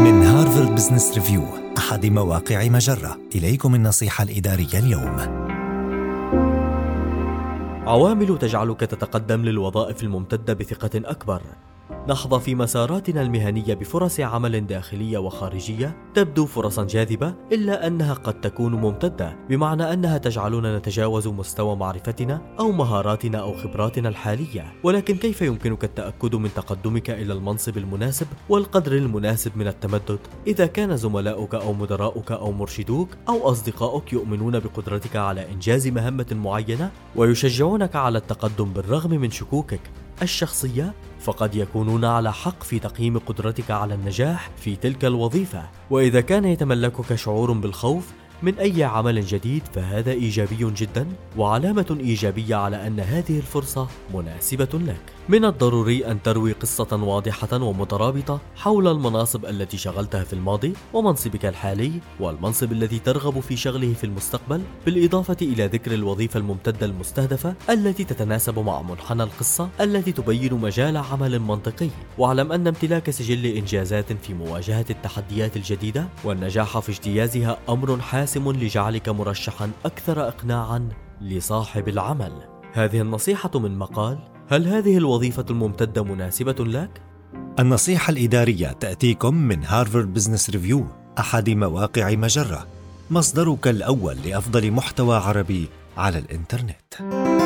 من Harvard Business Review أحد مواقع مجرة. إليكم النصيحة الإدارية اليوم. عوامل تجعلك تتقدم للوظائف الممتدة بثقة أكبر. نحظى في مساراتنا المهنية بفرص عمل داخلية وخارجية تبدو فرصا جاذبة إلا أنها قد تكون ممتدة بمعنى أنها تجعلنا نتجاوز مستوى معرفتنا أو مهاراتنا أو خبراتنا الحالية. ولكن كيف يمكنك التأكد من تقدمك إلى المنصب المناسب والقدر المناسب من التمدد؟ إذا كان زملاؤك أو مدراؤك أو مرشدوك أو أصدقاؤك يؤمنون بقدرتك على إنجاز مهمة معينة ويشجعونك على التقدم بالرغم من شكوكك الشخصية فقد يكونون على حق في تقييم قدرتك على النجاح في تلك الوظيفة. وإذا كان يتملكك شعور بالخوف من أي عمل جديد فهذا إيجابي جدا وعلامة إيجابية على أن هذه الفرصة مناسبة لك. من الضروري أن تروي قصة واضحة ومترابطة حول المناصب التي شغلتها في الماضي ومنصبك الحالي والمنصب الذي ترغب في شغله في المستقبل بالإضافة إلى ذكر الوظيفة الممتدة المستهدفة التي تتناسب مع منحنى القصة التي تبين مجال عمل منطقي واعلم أن امتلاك سجل إنجازات في مواجهة التحديات الجديدة والنجاح في اجتيازها أمر حاسم لجعلك مرشحا أكثر إقناعا لصاحب العمل هذه النصيحة من مقال هل هذه الوظيفة الممتدة مناسبة لك؟ النصيحة الإدارية تأتيكم من Harvard Business Review أحد مواقع مجرة مصدرك الأول لأفضل محتوى عربي على الإنترنت